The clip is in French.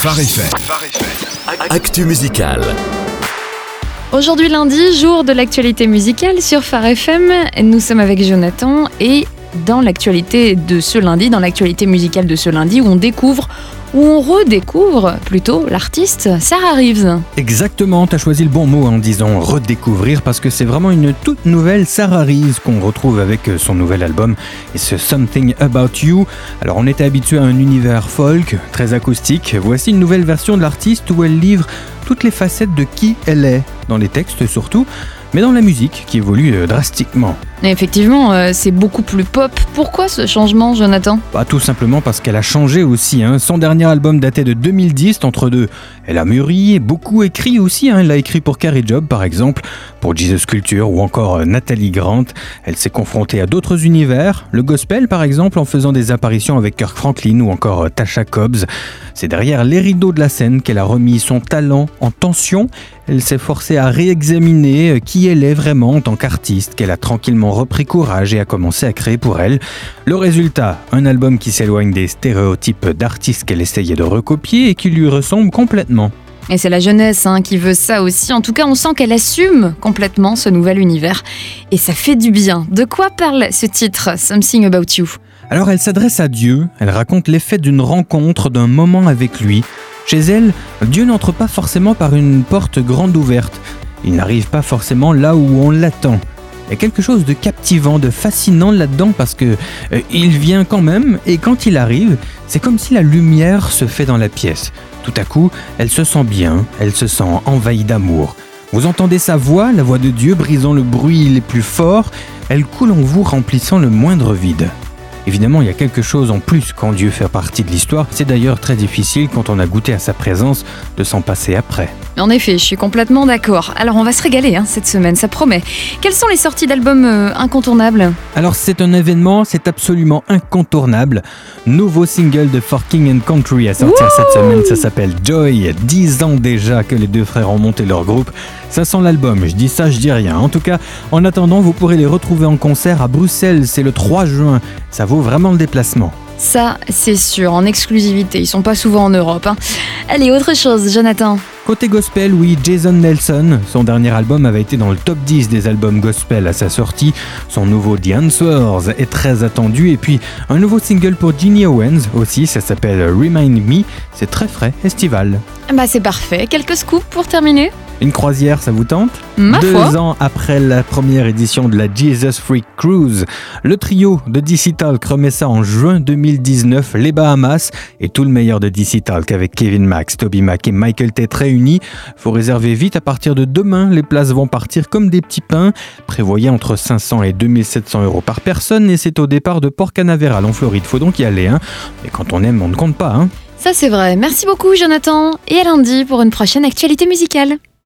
Phare FM. Actu musical. Aujourd'hui lundi, jour de l'actualité musicale sur Phare FM. Nous sommes avec Jonathan et dans l'actualité de ce lundi, dans l'actualité musicale de ce lundi, où on découvre où on redécouvre plutôt l'artiste Sarah Reeves. Exactement, tu as choisi le bon mot en disant redécouvrir parce que c'est vraiment une toute nouvelle Sarah Reeves qu'on retrouve avec son nouvel album et ce Something About You. Alors on était habitué à un univers folk, très acoustique. Voici une nouvelle version de l'artiste où elle livre toutes les facettes de qui elle est, dans les textes surtout, mais dans la musique qui évolue euh, drastiquement. Effectivement, euh, c'est beaucoup plus pop. Pourquoi ce changement, Jonathan? Bah, Tout simplement parce qu'elle a changé aussi. hein. Son dernier album datait de 2010, entre deux. Elle a mûri et beaucoup écrit aussi. hein. Elle a écrit pour Carrie Job, par exemple, pour Jesus Culture ou encore euh, Nathalie Grant. Elle s'est confrontée à d'autres univers, le gospel par exemple, en faisant des apparitions avec Kirk Franklin ou encore Tasha Cobbs. C'est derrière les rideaux de la scène qu'elle a remis son talent en tension. Elle s'est forcée à réexaminer euh, qui elle est vraiment en tant qu'artiste, qu'elle a tranquillement repris courage et a commencé à créer pour elle. Le résultat, un album qui s'éloigne des stéréotypes d'artistes qu'elle essayait de recopier et qui lui ressemble complètement. Et c'est la jeunesse hein, qui veut ça aussi. En tout cas, on sent qu'elle assume complètement ce nouvel univers. Et ça fait du bien. De quoi parle ce titre, Something About You? Alors elle s'adresse à Dieu, elle raconte l'effet d'une rencontre, d'un moment avec lui. Chez elle, Dieu n'entre pas forcément par une porte grande ouverte. Il n'arrive pas forcément là où on l'attend. Il y a quelque chose de captivant, de fascinant là-dedans parce que euh, il vient quand même et quand il arrive, c'est comme si la lumière se fait dans la pièce. Tout à coup, elle se sent bien, elle se sent envahie d'amour. Vous entendez sa voix, la voix de Dieu brisant le bruit les plus forts, elle coule en vous remplissant le moindre vide. Évidemment, il y a quelque chose en plus quand Dieu fait partie de l'histoire. C'est d'ailleurs très difficile quand on a goûté à sa présence de s'en passer après. En effet, je suis complètement d'accord. Alors on va se régaler hein, cette semaine, ça promet. Quelles sont les sorties d'albums euh, incontournables Alors c'est un événement, c'est absolument incontournable. Nouveau single de For King and Country à sortir cette semaine, ça s'appelle Joy. 10 ans déjà que les deux frères ont monté leur groupe. Ça sent l'album, je dis ça, je dis rien. En tout cas, en attendant, vous pourrez les retrouver en concert à Bruxelles, c'est le 3 juin. Ça vaut vraiment le déplacement. Ça, c'est sûr, en exclusivité. Ils sont pas souvent en Europe. hein. Allez, autre chose, Jonathan. Côté gospel, oui, Jason Nelson. Son dernier album avait été dans le top 10 des albums gospel à sa sortie. Son nouveau The Answers est très attendu. Et puis, un nouveau single pour Ginny Owens aussi, ça s'appelle Remind Me. C'est très frais, estival. Bah c'est parfait. Quelques scoops pour terminer? Une croisière, ça vous tente Ma Deux foi. ans après la première édition de la Jesus Freak Cruise, le trio de DC Talk remet ça en juin 2019, les Bahamas et tout le meilleur de DC Talk avec Kevin Max, Toby Mac et Michael Tate réunis. Faut réserver vite à partir de demain, les places vont partir comme des petits pains. Prévoyez entre 500 et 2700 euros par personne et c'est au départ de Port Canaveral en Floride. Faut donc y aller, hein. Et quand on aime, on ne compte pas, hein. Ça c'est vrai. Merci beaucoup, Jonathan. Et à lundi pour une prochaine actualité musicale.